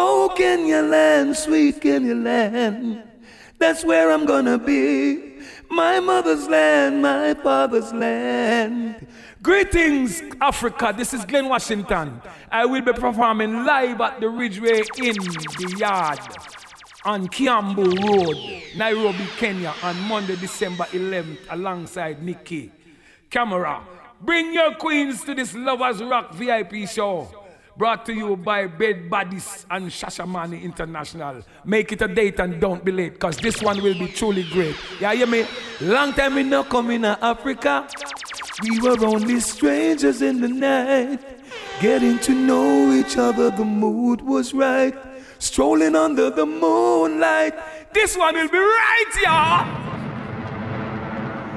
Oh, Kenya land, sweet Kenya land. That's where I'm gonna be. My mother's land, my father's land. Greetings, Africa. This is Glen Washington. I will be performing live at the Ridgeway in the yard on Kiambu Road, Nairobi, Kenya, on Monday, December 11th, alongside Nikki. Camera, bring your queens to this Lovers Rock VIP show. Brought to you by Bed Bodies and Shashamane International. Make it a date and don't be late, because this one will be truly great. Yeah, you me? Long time we not coming to Africa. We were only strangers in the night. Getting to know each other, the mood was right. Strolling under the moonlight. This one will be right, y'all.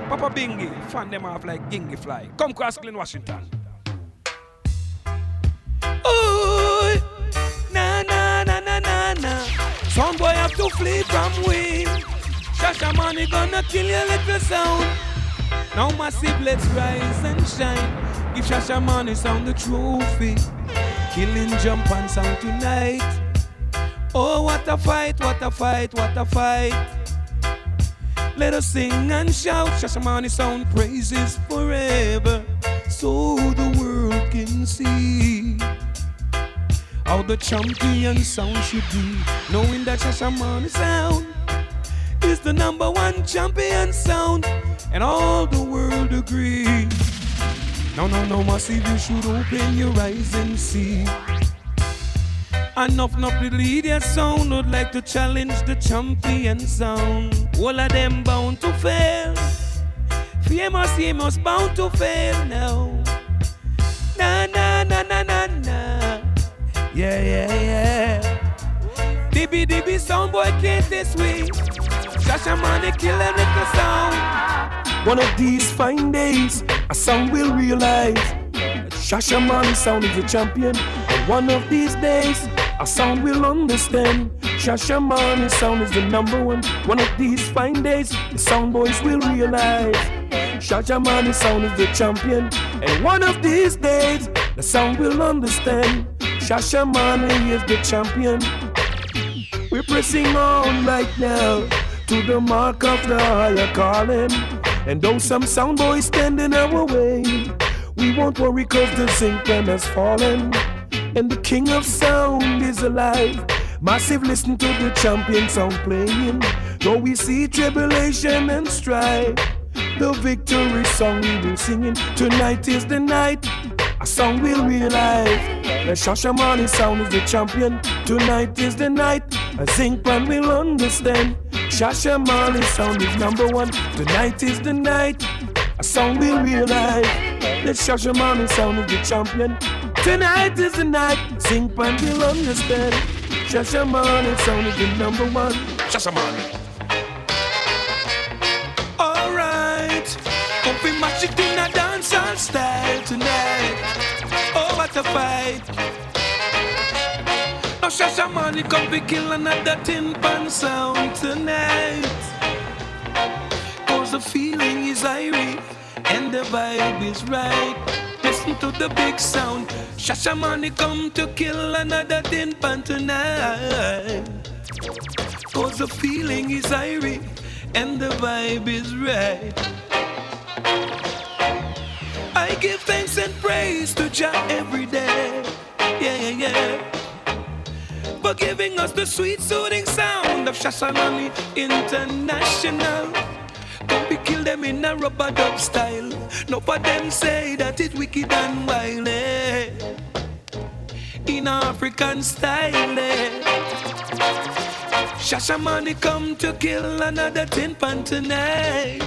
Papa Bingy, fan them off like Gingy Fly. Come cross Glen Washington. Na. Some boy have to flee from wind. Shashamane gonna kill your little sound. Now massive, let's rise and shine. Give Shashamane sound the trophy. Killing jump and sound tonight. Oh, what a fight, what a fight, what a fight. Let us sing and shout. Shashamane sound praises forever. So the world can see how the champion sound should be. Knowing that Shashamane sound is the number one champion sound. And all the world agree. No, no, no, massive, you should open your eyes and see. Enough, not the leader sound would like to challenge the champion sound. All of them bound to fail. Famous, famous, bound to fail now. Na na na na na. Yeah, yeah, yeah. DB DB sound boy can't this way. Shashamane kill a little sound. One of these fine days, a sound will realize Shashamane sound is a champion. And one of these days, a sound will understand. Shashamane sound is the number one. One of these fine days, the sound boys will realize. Shashamane sound is the champion. And one of these days, the sound will understand. Shasha is the champion. We're pressing on right now to the mark of the higher calling. And though some sound boys stand in our way, we won't worry cause the zinc has fallen. And the king of sound is alive. Massive listen to the champion sound playing. Though we see tribulation and strife, the victory song we will singing. Tonight is the night. A song we'll realize. The Shashamane sound is the champion. Tonight is the night. A zinc pan will understand. Shashamane sound is number one. Tonight is the night. A song we'll realize. The Shashamane sound is the champion. Tonight is the night. Zinc pan will understand. Shashamane sound is the number one. Shashamane. A fight! Oh, Shashamane, come we kill another tin pan sound tonight. Cause the feeling is irie and the vibe is right. Listen to the big sound. Shashamane, come to kill another tin pan tonight. Cause the feeling is irie and the vibe is right. Give thanks and praise to Jah every day. Yeah, yeah, yeah. For giving us the sweet soothing sound of Shashamane International. Don't be kill them in a rubber dub style. No for them say that it's wicked and wild. eh. In African style. eh. Shashamane come to kill another tin pan tonight.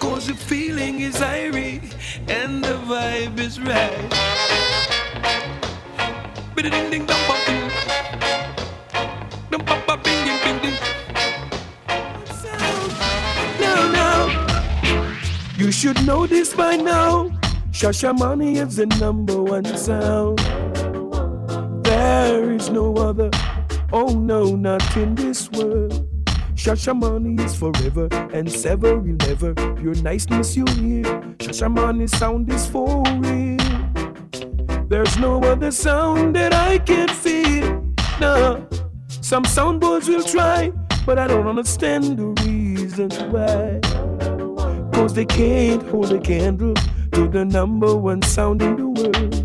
Cause the feeling is irie and the vibe is right. Ding ding dum. Dum ding ding. You should know this by now. Shashamane is the number one sound. There is no other. Oh no, not in this world. Shashamane is forever and sever will never. Pure niceness you hear. Shashamane sound is for real. There's no other sound that I can feel. Nah, some sound boys will try, but I don't understand the reasons why. Cause they can't hold a candle to the number one sound in the world.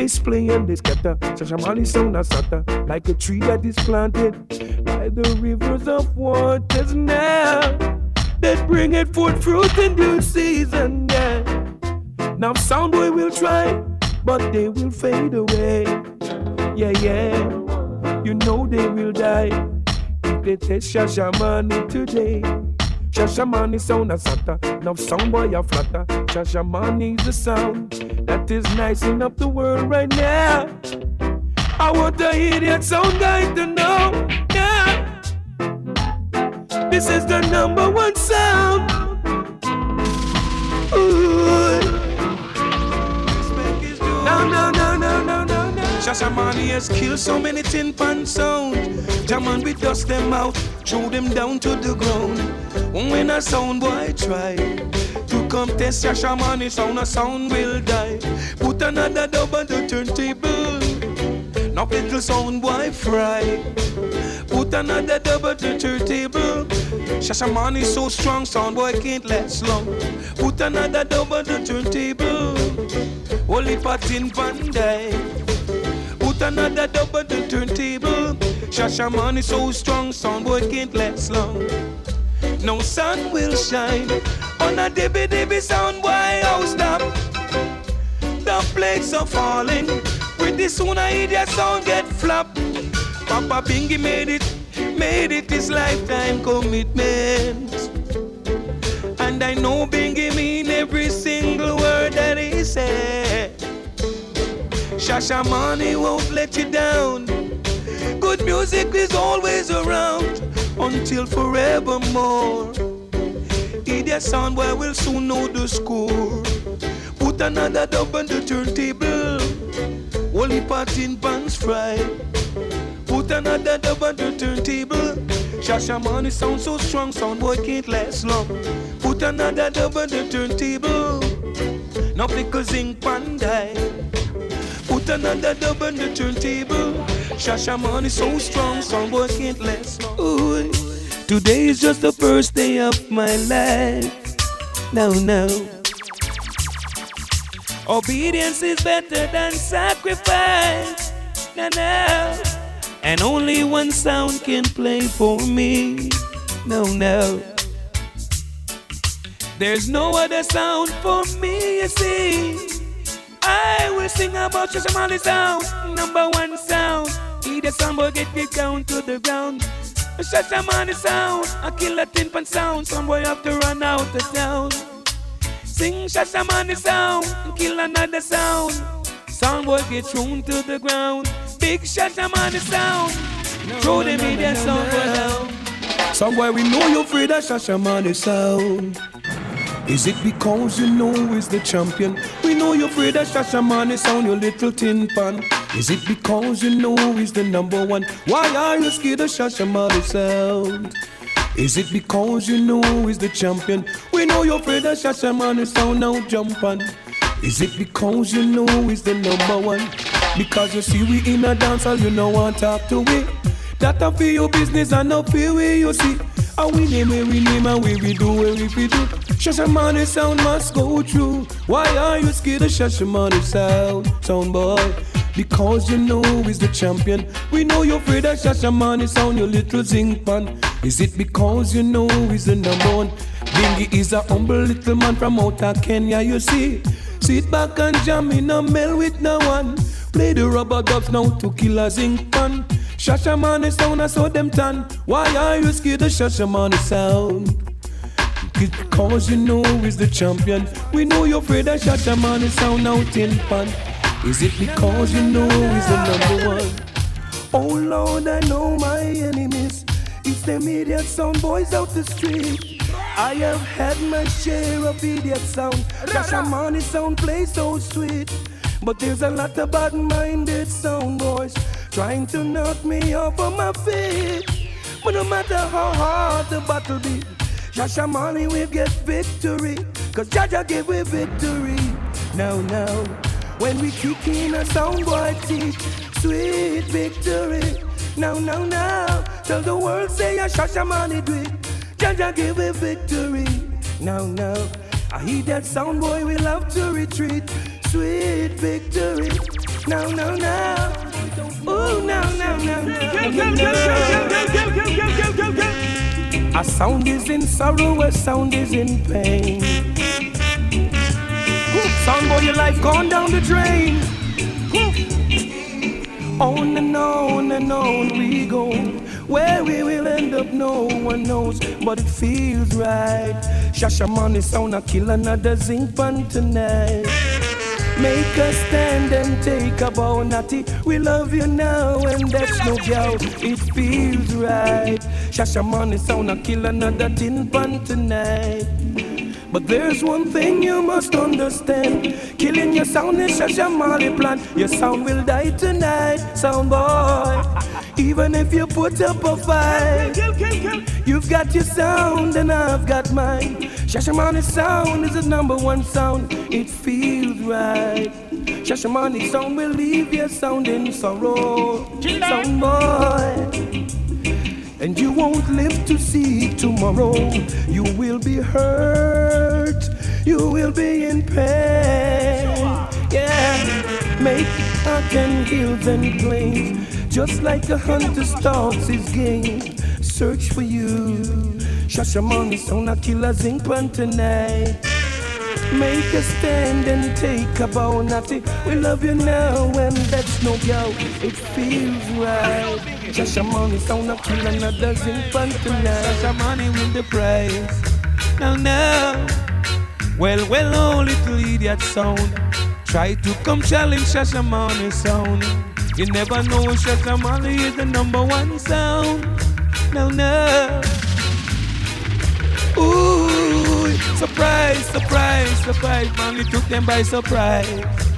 They splay and they scatter, Shashamane sound a sata, like a tree that is planted by the rivers of waters now. That bring it forth fruit in due season, yeah. Now Soundboy will try, but they will fade away. Yeah, yeah. You know they will die if they test Shashamane today. Shashamane sound a sata, now soundboy a flatter. Shashamane is the sound that is nicing up the world right now. I want the idiot sound guy to know, yeah. This is the number one sound. Ooh. No, no, no, no, no, no. Shashamane has killed so many tin pan sounds. Jaman, we dust them out, throw them down to the ground. When a sound boy try to come test Shashamane sound, a sound will die. Put another dub on the turntable. Now little sound boy fry. Put another dub on the turntable. Shashamane so strong, sound boy can't last long. Put another dub on the turntable. Holy pot in. Put another on the turntable. Shashamane so strong, sound boy can't last long. No sun will shine on a dibby dibby sound boy house oh, stop. The plates are falling. Pretty soon I hear sound get flop. Papa Bingy made it, made it his lifetime commitment. And I know Bingy mean every single word that he said. Shashamane won't let you down. Good music is always around until forevermore. Idiot sound boy will soon know the score. Put another dub on the turntable. Holy pot in pans fry. Put another dub on the turntable. Shashamane sound so strong, sound boy can't last long. Put another dub on the turntable. Now because in pandai. Put another dub on the turntable. Shashamane so strong, sound boy can't last. Ooh, today is just the first day of my life. No, no. Obedience is better than sacrifice. No, no. And only one sound can play for me. No, no. There's no other sound for me, you see. I will sing about Shashamane sound, number one sound. Either sound boy get it down to the ground. Shashamane sound, I kill a killer tin pan sound. Some boy have to run out of town. Sing Shashamane sound, kill another sound. Sound boy get thrown to the ground. Big Shashamane sound, throw in their sound boy down. Some boy, we know you're afraid of Shashamane sound. Is it because you know he's the champion? We know you're afraid of Shashamane sound, your little tin pan. Is it because you know he's the number one? Why are you scared of Shashamane sound? Is it because you know he's the champion? We know you're afraid of Shashamane sound, now jump on. Is it because you know he's the number one? Because you see we in a dance hall, you know want talk to we. That a for your business and not for where you see. And we name where we name and where we do where we fi do. Shashamane sound must go through. Why are you scared of Shashamane sound, sound boy? Because you know he's the champion. We know you're afraid of Shashamane sound, your little zinc pan. Is it because you know he's the number one? Bingy is a humble little man from outer Kenya, you see. Sit back and jam in a mill with no one. Play the rubber dubs now to kill a zinc pan. Shashamane sound, I saw them tan. Why are you scared of Shasha Shashamane sound? It's because you know he's the champion. We know you're afraid of Shasha Shashamane sound out in pan. Is it because you know he's the number one? Oh Lord, I know my enemies. It's them idiot sound boys out the street. I have had my share of idiot sound. Shasha Shashamane sound plays so sweet. But there's a lot of bad-minded sound boys trying to knock me off of my feet. But no matter how hard the battle be, Shashamane will get victory. Cause Jaja gave me victory. Now, now, when we kick in a sound boy teeth, sweet victory. Now, now, now. tell the world say a Shashamane do it. Jaja give a victory. Now, now, I hear that sound boy, we love to retreat. Sweet victory. Now, now, now. Oh, now, now, now, now. A sound is in sorrow, a sound is in pain. Sound boy, your life gone down the drain. On and on and on we go. Where we will end up, no one knows, but it feels right. Shashamane sound, I kill another zinc pan tonight. Make a stand and take a bow, natty. We love you now, and that's no doubt. It feels right. Shashamane sound, I kill another tin pan tonight. But there's one thing you must understand. Killing your sound is such a Mali plan. Your sound will die tonight, sound boy. Even if you put up a fight, you've got your sound and I've got mine. Shashamane sound is the number one sound. It feels right. Shashamane sound will leave your sound in sorrow. Sound boy. And you won't live to see tomorrow. You will be hurt. You will be in pain. Yeah. Make and hills and plains. Just like a hunter stalks his game. Search for you. Shashamane sound a killer zinc tonight. Make a stand and take a bow, natty. We love you now, and that's no doubt. It feels right. Shashamane sound a kill another zinc pan tonight. Shashamane win the prize. Now, now. Well, well, oh, little idiot sound. Try to come challenge Shashamane sound. You never know Shashamane is the number one sound. Now, now. Ooh, surprise, surprise, surprise, it took them by surprise.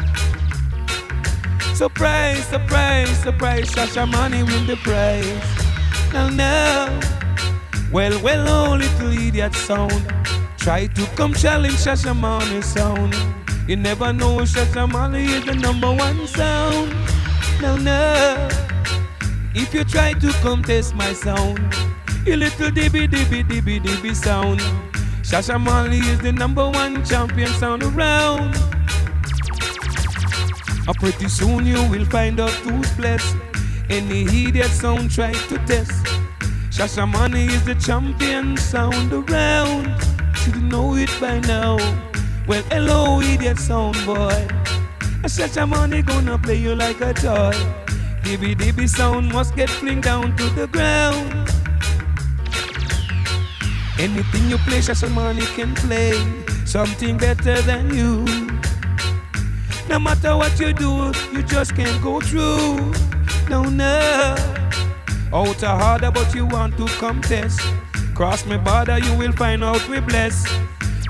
Surprise, surprise, surprise, Shashamane win the prize. Now, now, well, well, oh, little idiot sound. Try to come challenge Shashamane sound. You never know Shashamane is the number one sound. Now, now, if you try to contest my sound, you little dibby dibby dibby dibby sound. Shashamane is the number one champion sound around. Pretty soon you will find out who's blessed. Any idiot sound try to test. Shashamane is the champion sound around. Should know it by now. Well, hello, idiot sound boy. A Shashamane gonna play you like a toy. Dibby dibby sound must get flinged down to the ground. Anything you play, Shashamane can play something better than you. No matter what you do, you just can't go through. No, no. Oh, out a harder, but you want to contest. Cross me border, you will find out we bless.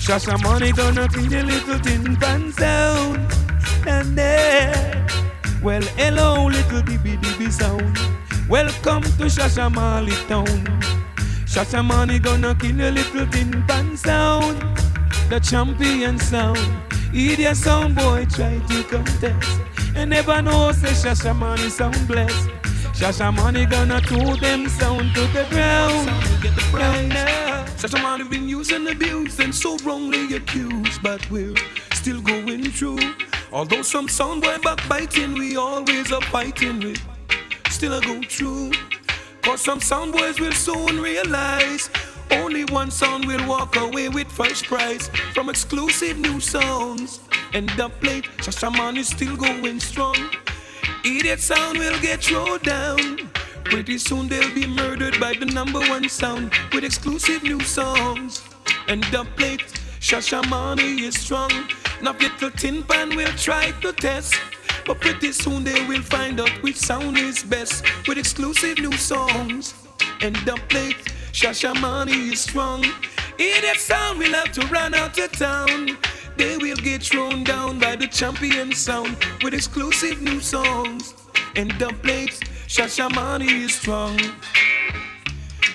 Shashamane gonna clean the little tin pan sound. And there. Well, hello, little dibby dibby sound. Welcome to Shashamane town. Shashamane gonna kill a little tin pan sound. The champion sound. Idiot sound boy try to contest. And never know say Shashamane sound blessed. Shashamane gonna throw them sound to the ground. Get the prize. Shashamane been used and abused and so wrongly accused, but we're still going through. Although some sound boy backbiting, we always are fighting with. Still I go through. Cause some sound boys will soon realize only one sound will walk away with first prize from exclusive new sounds. And the plate, Shashamane is still going strong. Idiot sound will get thrown down. Pretty soon they'll be murdered by the number one sound with exclusive new songs. And the plate, Shashamane is strong. Now little tin pan will try to test. But pretty soon they will find out which sound is best with exclusive new songs. And the plate, Shashamane is strong. Idiot sound will have to run out of town. They will get thrown down by the champion sound with exclusive new songs. And the plate, Shashamane is strong.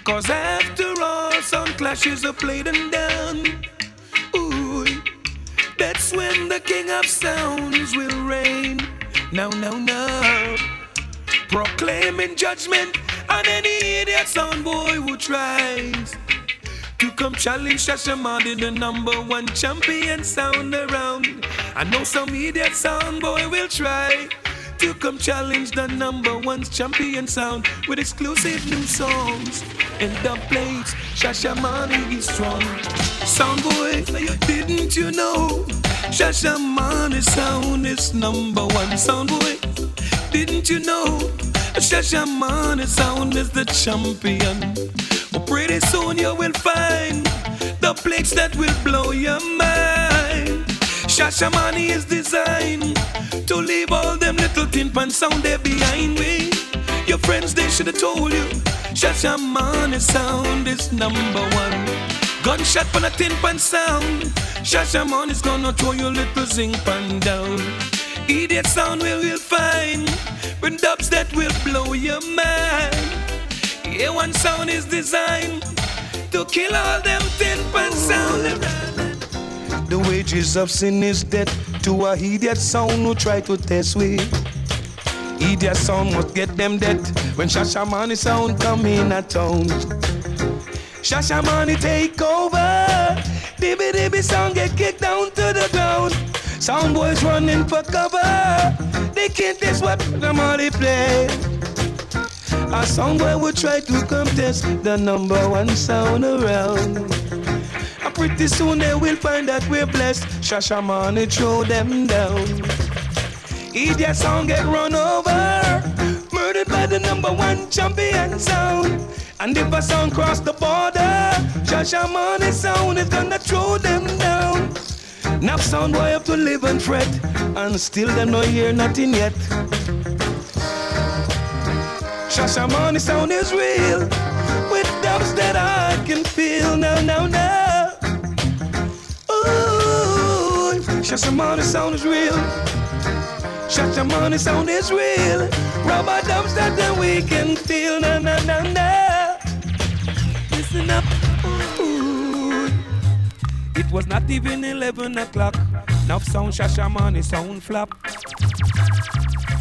Cause after all, some clashes are played and done. Ooh, that's when the king of sounds will reign. Now, now, now. Proclaiming judgment And any idiot sound boy who tries to come challenge Shashamane, the number one champion sound around. I know some idiot sound boy will try to come challenge the number one champion sound with exclusive new songs and dub plates. Shashamane is strong. Sound boy, didn't you know? Shashamane sound is number one. Sound boy, didn't you know? Shashamane sound is the champion. But pretty soon you will find the plates that will blow your mind. Shashamane is designed to leave all them little tin pan sound there behind me. Your friends, they should have told you. Shashamane sound is number one. Gunshot from a tin pan sound. Shashamane is gonna throw your little zinc pan down. Idiot sound we will find. With dubs that will blow your mind. Yeah, one sound is designed to kill all them tin pan sound. The wages of sin is death to a idiot sound who try to test we. Idiot sound must get them dead when Shashamane sound come in a town. Shashamane take over. Dibby dibby sound get kicked down to the ground. Sound boys running for cover. They can't test what the money play. A sound boy will try to contest the number one sound around. And pretty soon they will find that we're blessed. Shashamane throw them down. Idiot sound get run over. Murdered by the number one champion sound. And if a sound cross the border, Shashamane sound is gonna throw them. Now sound boy have to live and fret, and still them no hear nothing yet. Shashamane sound is real, with dubs that I can feel. Now, now, now. Ooh, Shashamane sound is real. Shashamane sound is real. Rubber dubs that then we can feel. Now, now, now, now. Listen up. It was not even 11 o'clock. Now sound Shashamane sound flop.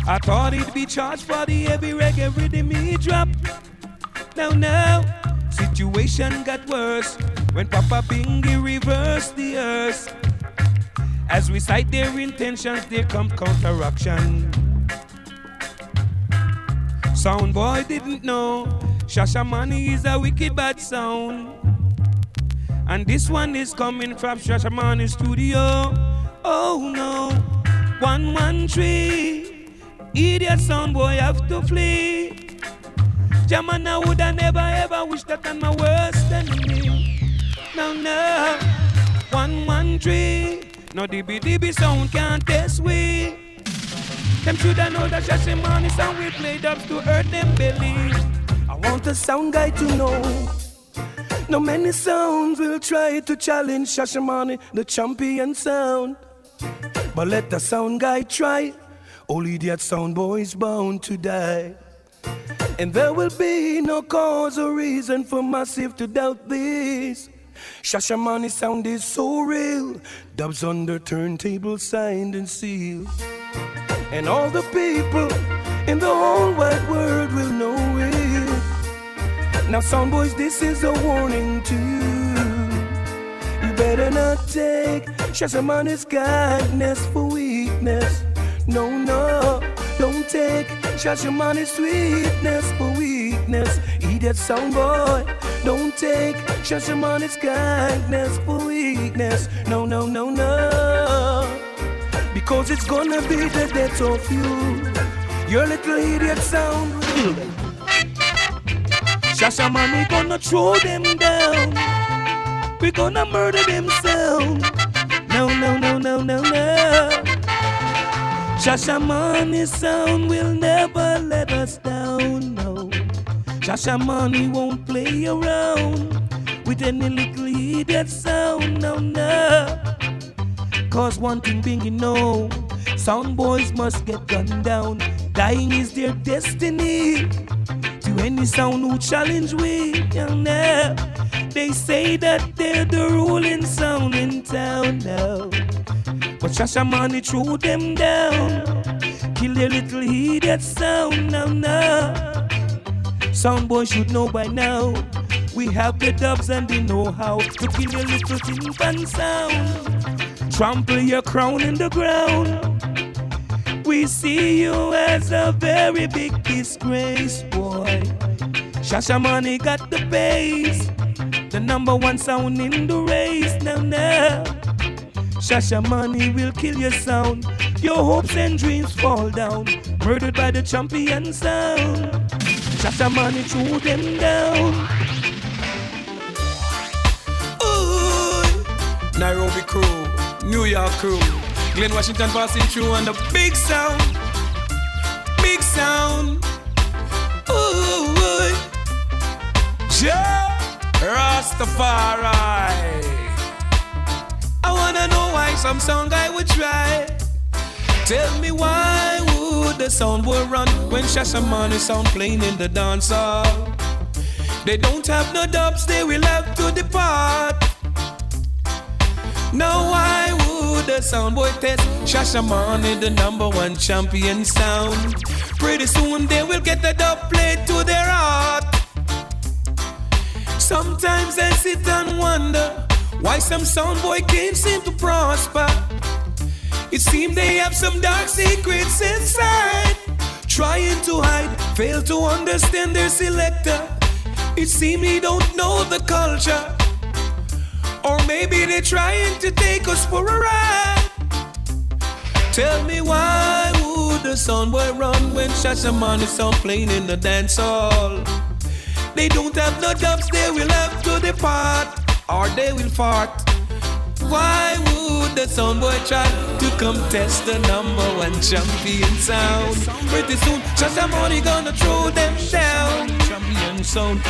I thought he'd be charged for the heavy reggae rhythm he drop. Now, now, situation got worse when Papa Bingy reversed the earth. As we cite their intentions, there come counteraction. Sound boy didn't know Shashamane is a wicked bad sound. And this one is coming from Shashamane studio. Oh no, one one three. Idiot sound boy have to flee. Jamana would I never ever wish that I'm my worst enemy. No, no, one one three. No DB DB sound can't test we. Them shoulda know that Shashamane sound we played up to hurt them belly. I want the sound guy to know. No many sounds will try to challenge Shashamane, the champion sound. But let the sound guy try. All idiot sound boys bound to die. And there will be no cause or reason for massive to doubt this. Shashamane sound is so real. Dubs under turntable signed and sealed. And all the people in the whole wide world will. Now, sound boys, this is a warning to you. You better not take Shashamane's kindness for weakness. No, no, don't take Shashamane's sweetness for weakness. Idiot sound boy, don't take Shashamane's kindness for weakness. No, no, no, no. Because it's gonna be the death of you. Your little idiot sound. Shashamane gonna throw them down. We gonna murder them sound. No, no, no, no, no, no. Shashamane sound will never let us down, no. Shashamane won't play around with any little idiot sound, no, no. Cause one thing being you know, sound boys must get gunned down. Dying is their destiny. To any sound who challenge we, young now. They say that they're the ruling sound in town now. But Shashamane threw them down. Kill their little idiot sound now, now. Sound boy should know by now. We have the dubs and the know-how to kill your little tin pan sound. Trample your crown in the ground. We see you as a very big disgrace, boy. Shashamane got the bass, the number one sound in the race. Now, now, Shashamane will kill your sound. Your hopes and dreams fall down, murdered by the champion sound. Shashamane threw them down. Ooh, Nairobi crew, New York crew. Glen Washington passing through on the big sound. Big sound. Ooh, Joe Rastafari. I wanna know why some song I would try. Tell me why would the sound boy run when Shashamane sound playing in the dance hall? They don't have no dubs, they will have to would the soundboy test Shashamane the number one champion sound? Pretty soon they will get the dub played to their heart. Sometimes I sit and wonder why some soundboy can't seem to prosper. It seems they have some dark secrets inside, trying to hide, fail to understand their selector. It seems he don't know the culture. Or maybe they're trying to take us for a ride. Tell me why would the sun soundboy run when Shashamane is sound playing in the dance hall? They don't have no dubs, they will have to depart, or they will fart. Why would the soundboy try to contest the number one champion sound? Pretty soon, Shashamane gonna throw them down. Champion sound.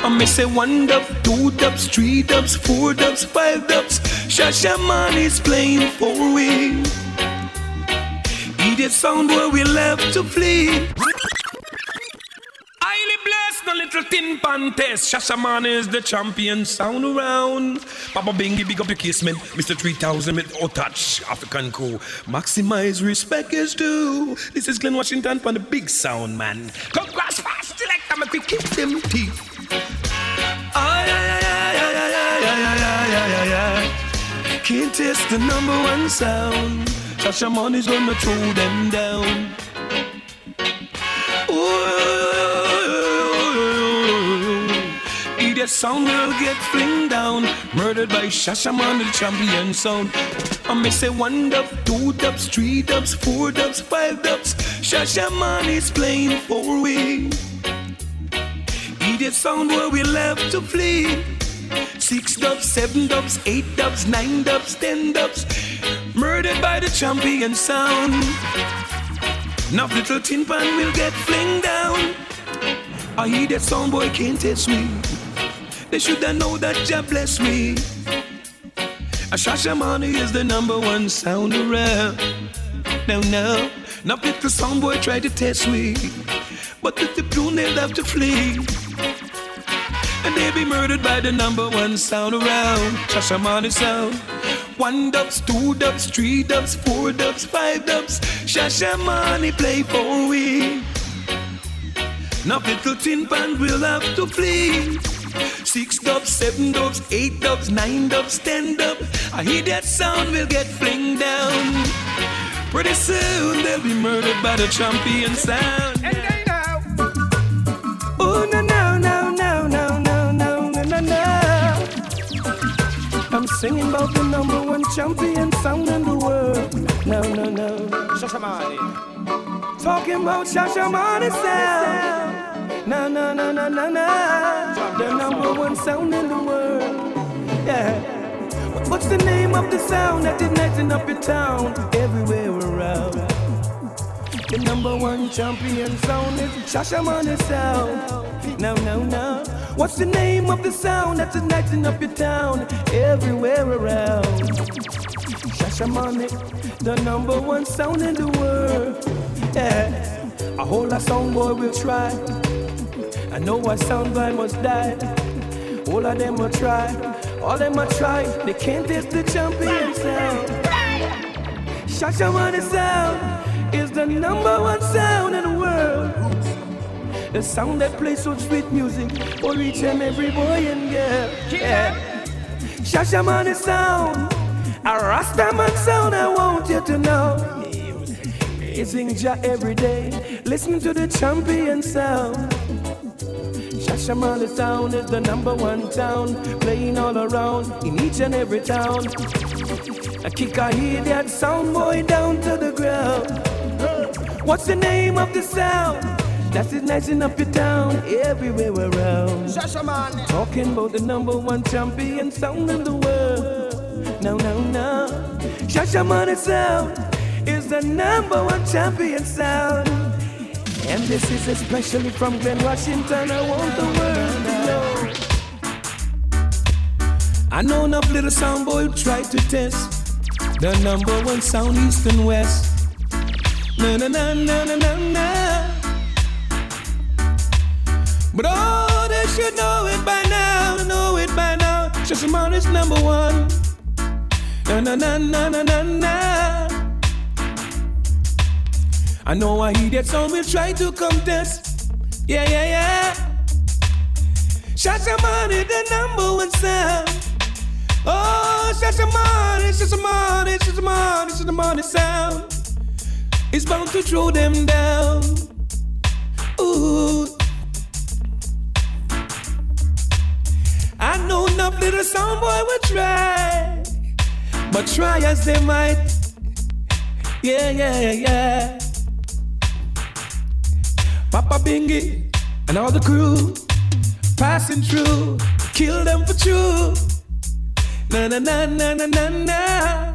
I may say one dub, two dubs, three dubs, four dubs, five dubs. Shashaman is playing for we. Idiot sound where we left to flee. Highly blessed, the little tin pan test. Shashaman is the champion sound around. Papa Bingy, big up your casement. Mr. 3000 with oh, touch African cool. Maximize respect is due. This is Glen Washington from the big sound man. Fast, a quick kick them teeth. Ay, ay, ay, ay, ay, ay, ay, ay, ay, ay, ay. Can't test the number one sound. Shashaman is gonna throw them down. Ooh, idiot sound will get fling down. Murdered by Shashaman, the champion sound. I may say one dub, two dubs, three dubs, four dubs, five dubs. Shashaman is playing for we. Idiot sound where we left to flee. Six dubs, seven dubs, eight dubs, nine dubs, ten dubs. Murdered by the champion sound. Now little tin pan will get fling down. I hear that sound boy can't test me. They should have know that Jah bless me. A Shashamane is the number one sound around. Now, no, not if the sound boy try to test me. But the prune they'll have to flee. And they be murdered by the number one sound around. Shashamane sound. One dubs, two dubs, three dubs, four dubs, five dubs. Shashamane play for we. Now little tin pan will have to flee. Six dubs, seven dubs, eight dubs, nine dubs, ten dubs. I hear that sound we'll get flinged down. Pretty soon they'll be murdered by the champion sound. Singing about the number one champion sound in the world. No no no. Shashamane. Talking about Shashamane sound. No, no, no, no, no, no. The number one sound in the world. Yeah. What's the name of the sound that igniting up your town everywhere around? The number one champion sound is Shashamane sound. No, no, no. What's the name of the sound that's igniting up your town everywhere around? Shashamane, the number one sound in the world. Yeah. A whole lot sound boy will try. I know a sound boy must die. All of them will try. All them will try. They can't test the champion sound. Shashamane sound is the number one sound in the sound that plays so sweet music for each and every boy and girl. Yeah. Shashamane sound, a Rastaman sound. I want you to know. Praising Jah every day, listening to the champion sound. Shashamane sound is the number one town, playing all around in each and every town. I kick a hear that sound boy down to the ground. What's the name of the sound? That's it, nicing up your town everywhere around. Talking about the number one champion sound in the world. No, no, no. Shashamane sound is the number one champion sound. And this is especially from Glen Washington. I want the world to know. I know enough little sound boy tried to test the number one sound east and west. Na na na na na na na. But oh, they should know it by now, know it by now. Shashamane is number one. Na na na na na na na. I know I hear that sound will try to contest. Yeah, yeah, yeah. Shashamane, the number one sound. Oh, Shashamane, Shashamane, Shashamane, Shashamane sound. It's bound to throw them down. Ooh. Little sound boy will try. But try as they might. Yeah, yeah, yeah. Papa Bingy and all the crew passing through, kill them for true. Na na na na na na na.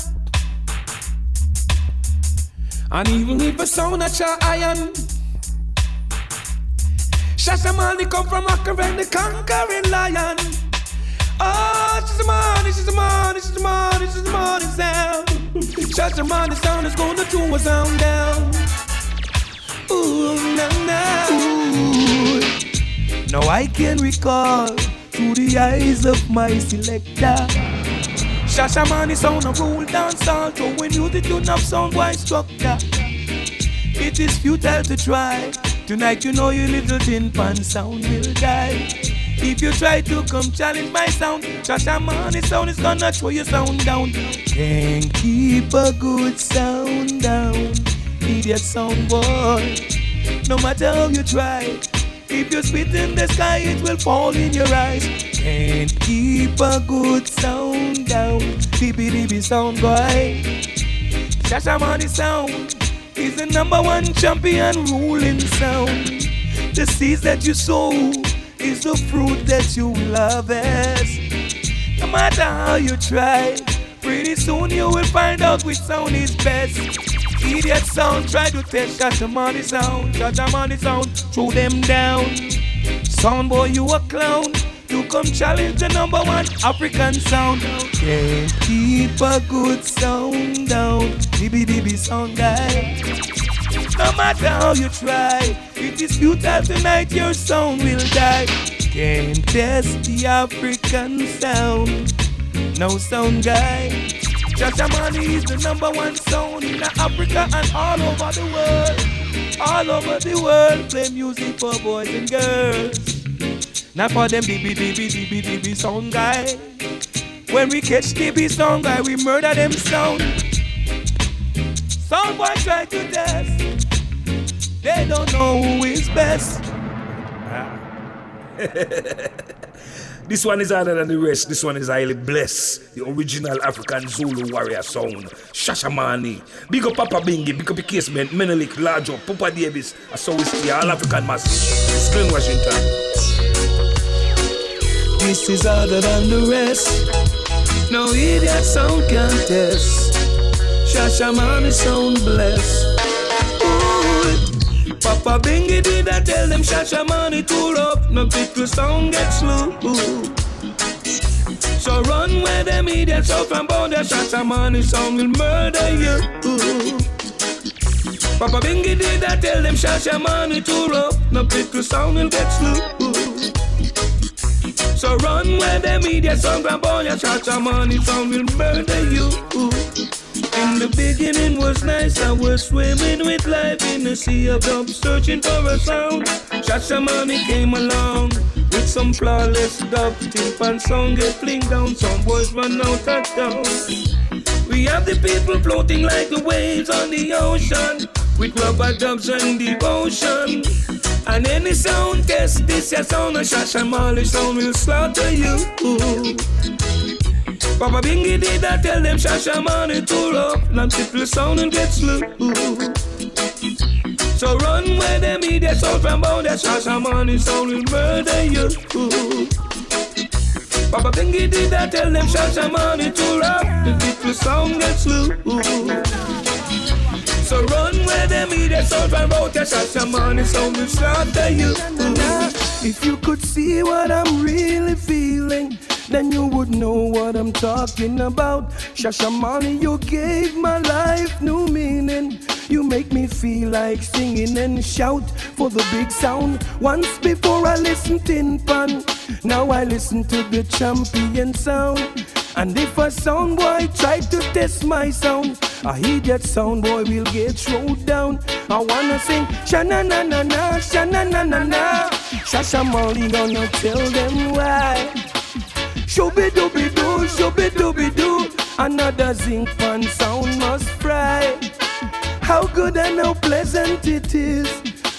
And even if a sound at your iron, Shashamane come from Akaren, the conquering lion. Oh, Shashamane, Shashamane, Shashamane, Shashamane sound. Shashamane sound is gonna do a sound down. Ooh, na na. Now I can recall through the eyes of my selector. Shasha Shashamane sound a rule dance all when you did not have sound wise structure. It is futile to try. Tonight you know your little tin pan sound will die. If you try to come challenge my sound, Shashamane sound is gonna throw your sound down. Can't keep a good sound down. Idiot sound boy. No matter how you try, if you spit in the sky, it will fall in your eyes. Can't keep a good sound down. Dibby dibby sound boy. Shashamane sound is the number one champion ruling sound. The seeds that you sow is the fruit that you will harvest. No matter how you try, pretty soon you will find out which sound is best. Idiot sound, try to test Shashamane sound, Shashamane sound, throw them down. Sound boy, you a clown. You come challenge the number one African sound. Can't keep a good sound down. Dibby dibby sound guy. No matter how you try, it is futile tonight, your sound will die. Can't test the African sound. No sound guy. Shashamane is the number one sound in Africa and all over the world. All over the world, play music for boys and girls. Not for them DB DB DB DB sound guy. When we catch DB sound guy, we murder them sound. Sound boy try to test. They don't know who is best. Ah. This one is harder than the rest. This one is highly blessed. The original African Zulu warrior sound. Shashamane. Big up Papa Bingi, big up the casement, Menelik, Larjo, Papa Davis, a so we stay all African mass. It's Glen Washington. This is harder than the rest. No idiot sound contest. Shashamane sound blessed. Papa Bingy did I tell them Shashamane too rough. No pickle sound gets slow. So run where them idiots out from bound. Their Shashamane sound will murder you. Papa Bingy did I tell them Shashamane too rough. No pickle sound will get slow. So run where the media song grab on your shots of money song will murder you. In the beginning was nice, I was swimming with life in a sea of dub, searching for a sound. Shashamane came along with some flawless dub. Timpan song get fling down, some boys run out of town. We have the people floating like the waves on the ocean with rubber dubs and devotion. And any sound test, this your sound, a Shashamane sound will slaughter you. Papa Bingy did I tell them Shashamane too rough, the sound and get slew. So run where them idiot sound from bound that Shashamane sound will murder you. Papa Bingy did I tell them Shashamane too rough, and the the sound get slew. So run where them idiot sound from bound that Shashamane sound will slaughter you. If you could see what I'm really feeling, then you would know what I'm talking about. Shashamane, you gave my life new meaning. You make me feel like singing and shout for the big sound. Once before I listened to Pan, now I listen to the champion sound. And if a sound boy try to test my sound, I hear that sound boy will get thrown down. I wanna sing shana na na na, shana na na na. Shashamane gonna tell them why. Shooby dooby doo, shooby dooby doo. Another zinc pan sound must fry. How good and how pleasant it is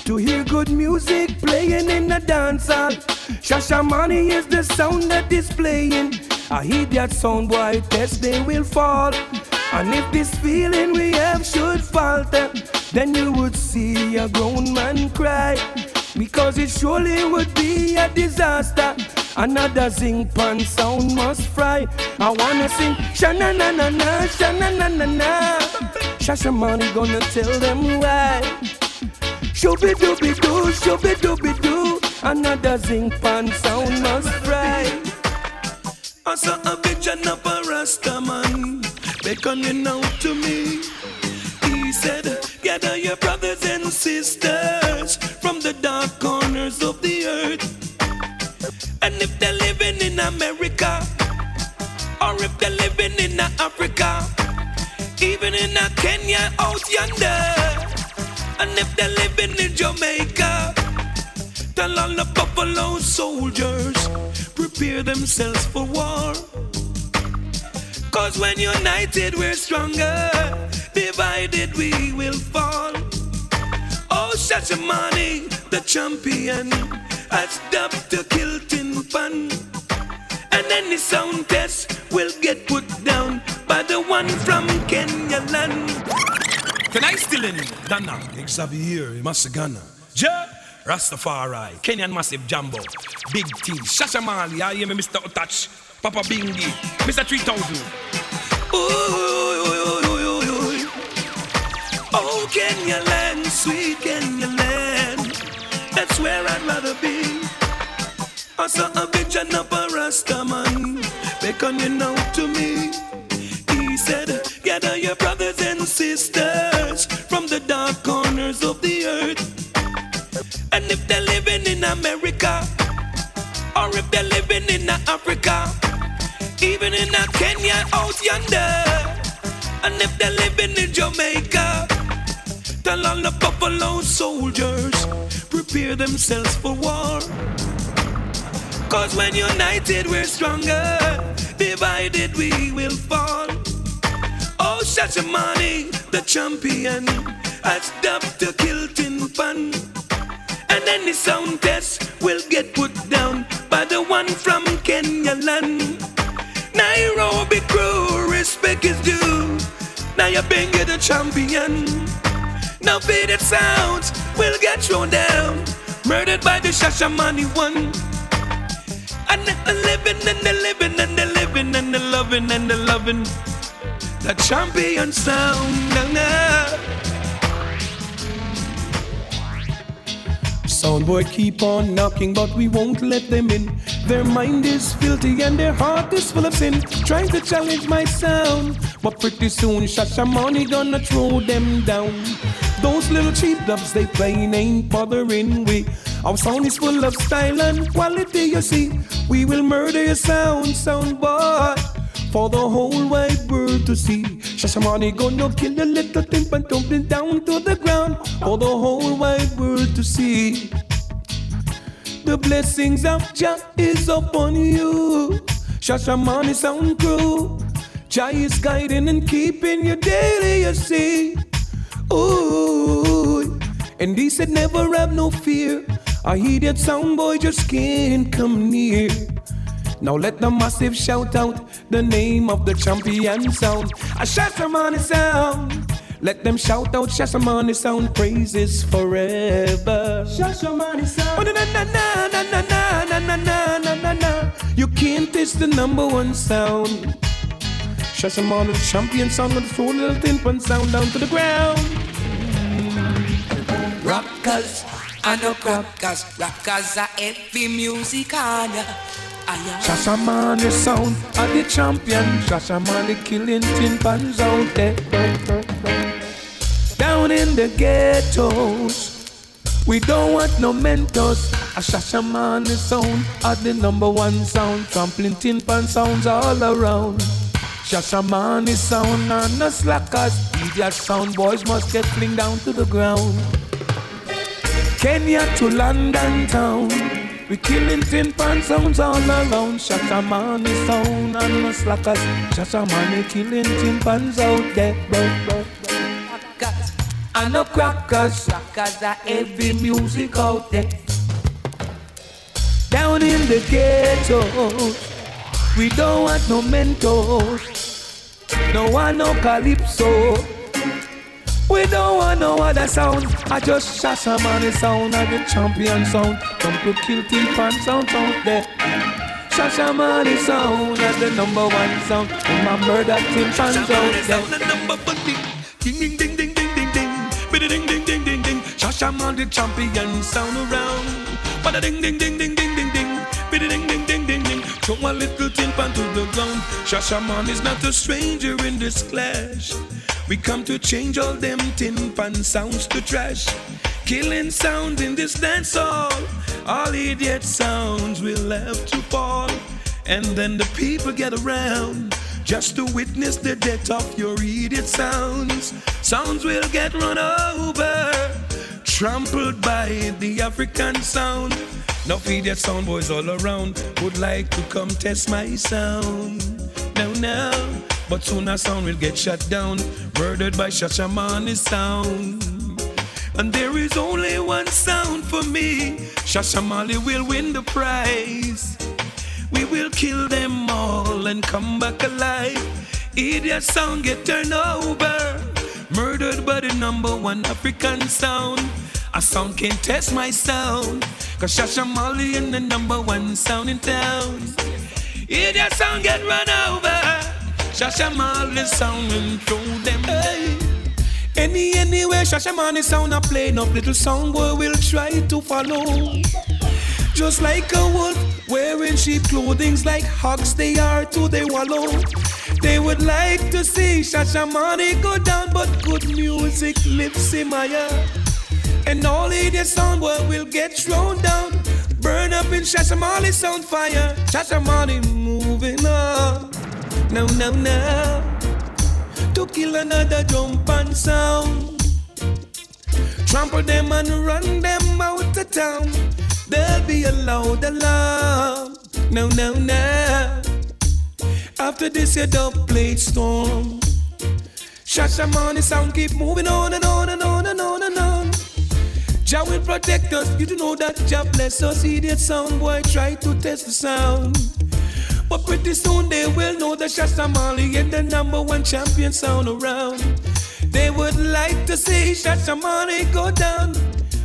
to hear good music playing in the dance hall. Shashamane is the sound that is playing. I hear that sound boy test they will fall. And if this feeling we have should falter, then you would see a grown man cry. Because it surely would be a disaster. Another zinc pan sound must fry. I wanna sing shana na na na, shana na na na. Shashamane gonna tell them why. Shooby dooby doo, shooby dooby doo. Another zinc pan sound must fry. I saw a vision of a Rasta man beckoning out to me. He said, Gather your brothers and sisters from the dark corners of the earth. And if they're living in America, or if they're living in Africa, even in Kenya out yonder, and if they're living in Jamaica, tell all the buffalo soldiers prepare themselves for war. Cause when united we're stronger, divided we will fall. Oh, Shashamane, the champion, has dubbed to kill tin fun. And any sound test will get put down by the one from Kenya land. Can I still in Dana? Xavier, Masagana. Ja, Rastafari, Kenyan Massive Jambo, Big T, Shashamali, I am Mr. Otach, Papa Bingi, Mr. 3000. Ooh, ooh, ooh, ooh, ooh. Oh, Kenya land, sweet Kenya land. That's where I'd rather be. I saw a vision of a Rasta man beckoning out to me. He said, Gather your brothers and sisters from the dark corners of the earth. And if they're living in America, or if they're living in Africa, even in Kenya out yonder, and if they're living in Jamaica, tell all the buffalo soldiers prepare themselves for war. Cause when united we're stronger, divided we will fall. Oh, Shashamane, the champion, has dubbed the kill tin pan. And any sound test will get put down by the one from Kenya land. Nairobi crew, respect is due. Now you bring it the champion. Now faded sounds will get thrown down. Murdered by the Shashamane one. And the living and the living and the living and the loving and the loving. The champion sound. Nah, nah. Soundboy keep on knocking, but we won't let them in. Their mind is filthy and their heart is full of sin. Trying to challenge my sound, but pretty soon Shashamane gonna throw them down. Those little cheap dubs they playing ain't bothering we. Our sound is full of style and quality, you see. We will murder your sound, soundboy. For the whole wide world to see. Shashamane gonna kill your little thing dump it down to the ground. For the whole wide world to see. The blessings of Jah is upon you. Shashamane Sound Crew. Jah is guiding and keeping you daily, you see. Ooh. And he said, never have no fear. I hear that sound boy just can't come near. Now let the massive shout out the name of the champion sound. A Shashamane sound. Let them shout out Shashamane sound praises forever. Shashamane sound. Oh, na na na na na na na na na na na. You can't diss the number one sound. Shashamane the champion sound with full little tin pan sound down to the ground. Rockers, I know crackers, rockers are heavy music on ya. Shashamane sound are the champion. Shashamane killing tin pans out there. Down in the ghettos, we don't want no mentors. A Shashamane sound are the number one sound. Trampling tin pan sounds all around. Shashamane sound and the slackers. Idiot sound boys must get flinged down to the ground. Kenya to London town. We killing tin pan sounds all around. Shashamane sound and the slackers. Shashamane killing tin pans out there. And the crackers. rockers are Heavy music out there. Down in the ghetto, We don't want no mentors. No one no calypso. We don't want no other sound. I just Shashamane sound and the champion sound. Come to kill tin pan sound out there. Shashamane sound as the number one sound. And my murder tin pan out there. the number one ding. Ding ding ding ding ding ding ding. Biddy ding ding ding ding ding. Shashaman the champion sound around. Bada ding ding ding ding ding ding ding. Biddy ding ding ding ding ding. Throw a little tin pan to the ground. Shashaman is not a stranger in this clash. We come to change all them tin pan sounds to trash. Killing sound in this dance hall. All idiot sounds will have to fall. And then the people get around just to witness the death of your idiot sounds. Sounds will get run over, trampled by the African sound. No idiot sound boys all around would like to come test my sound. No, no, but soon our sound will get shut down, murdered by Shashamane sound. And there is only one sound for me. Shashamane will win the prize. We will kill them all and come back alive. Idiot sound get turned over. Murdered by the number one African sound. A sound can't test my sound. Cause Shashamane in the number one sound in town. Idiot sound get run over. Shashamane sound and throw them. Hey. Any, anywhere, Shashamane sound a play, no little sound boy will try to follow. Just like a wolf wearing sheep clothings, like hogs they are to they wallow. They would like to see Shashamane go down, but good music lives in Maya. And all idiot sound boy will get thrown down, burn up in Shashamane sound fire. Shashamane moving on, no, no, no to kill another jump and sound. Trample them and run them out of town. There'll be a loud alarm. No, no, no. After this, you dub plate storm. Shashamane sound keep moving on and on and on and on and on. Jah will protect us. You do know that Jah bless us. Idiot sound boy try to test the sound. But pretty soon they will know that Shashamane is the number one champion sound around. They would like to see Shashamane go down,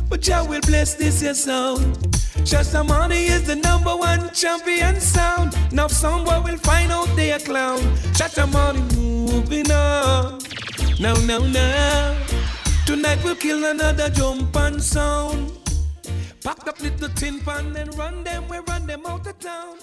but Jah will bless this your sound. Shashamane is the number one champion sound. Now someone will find out they a clown. Shashamane moving on. Now, now, now. Tonight we'll kill another jump and sound. Pack up little tin pan and run them, we run them out of town.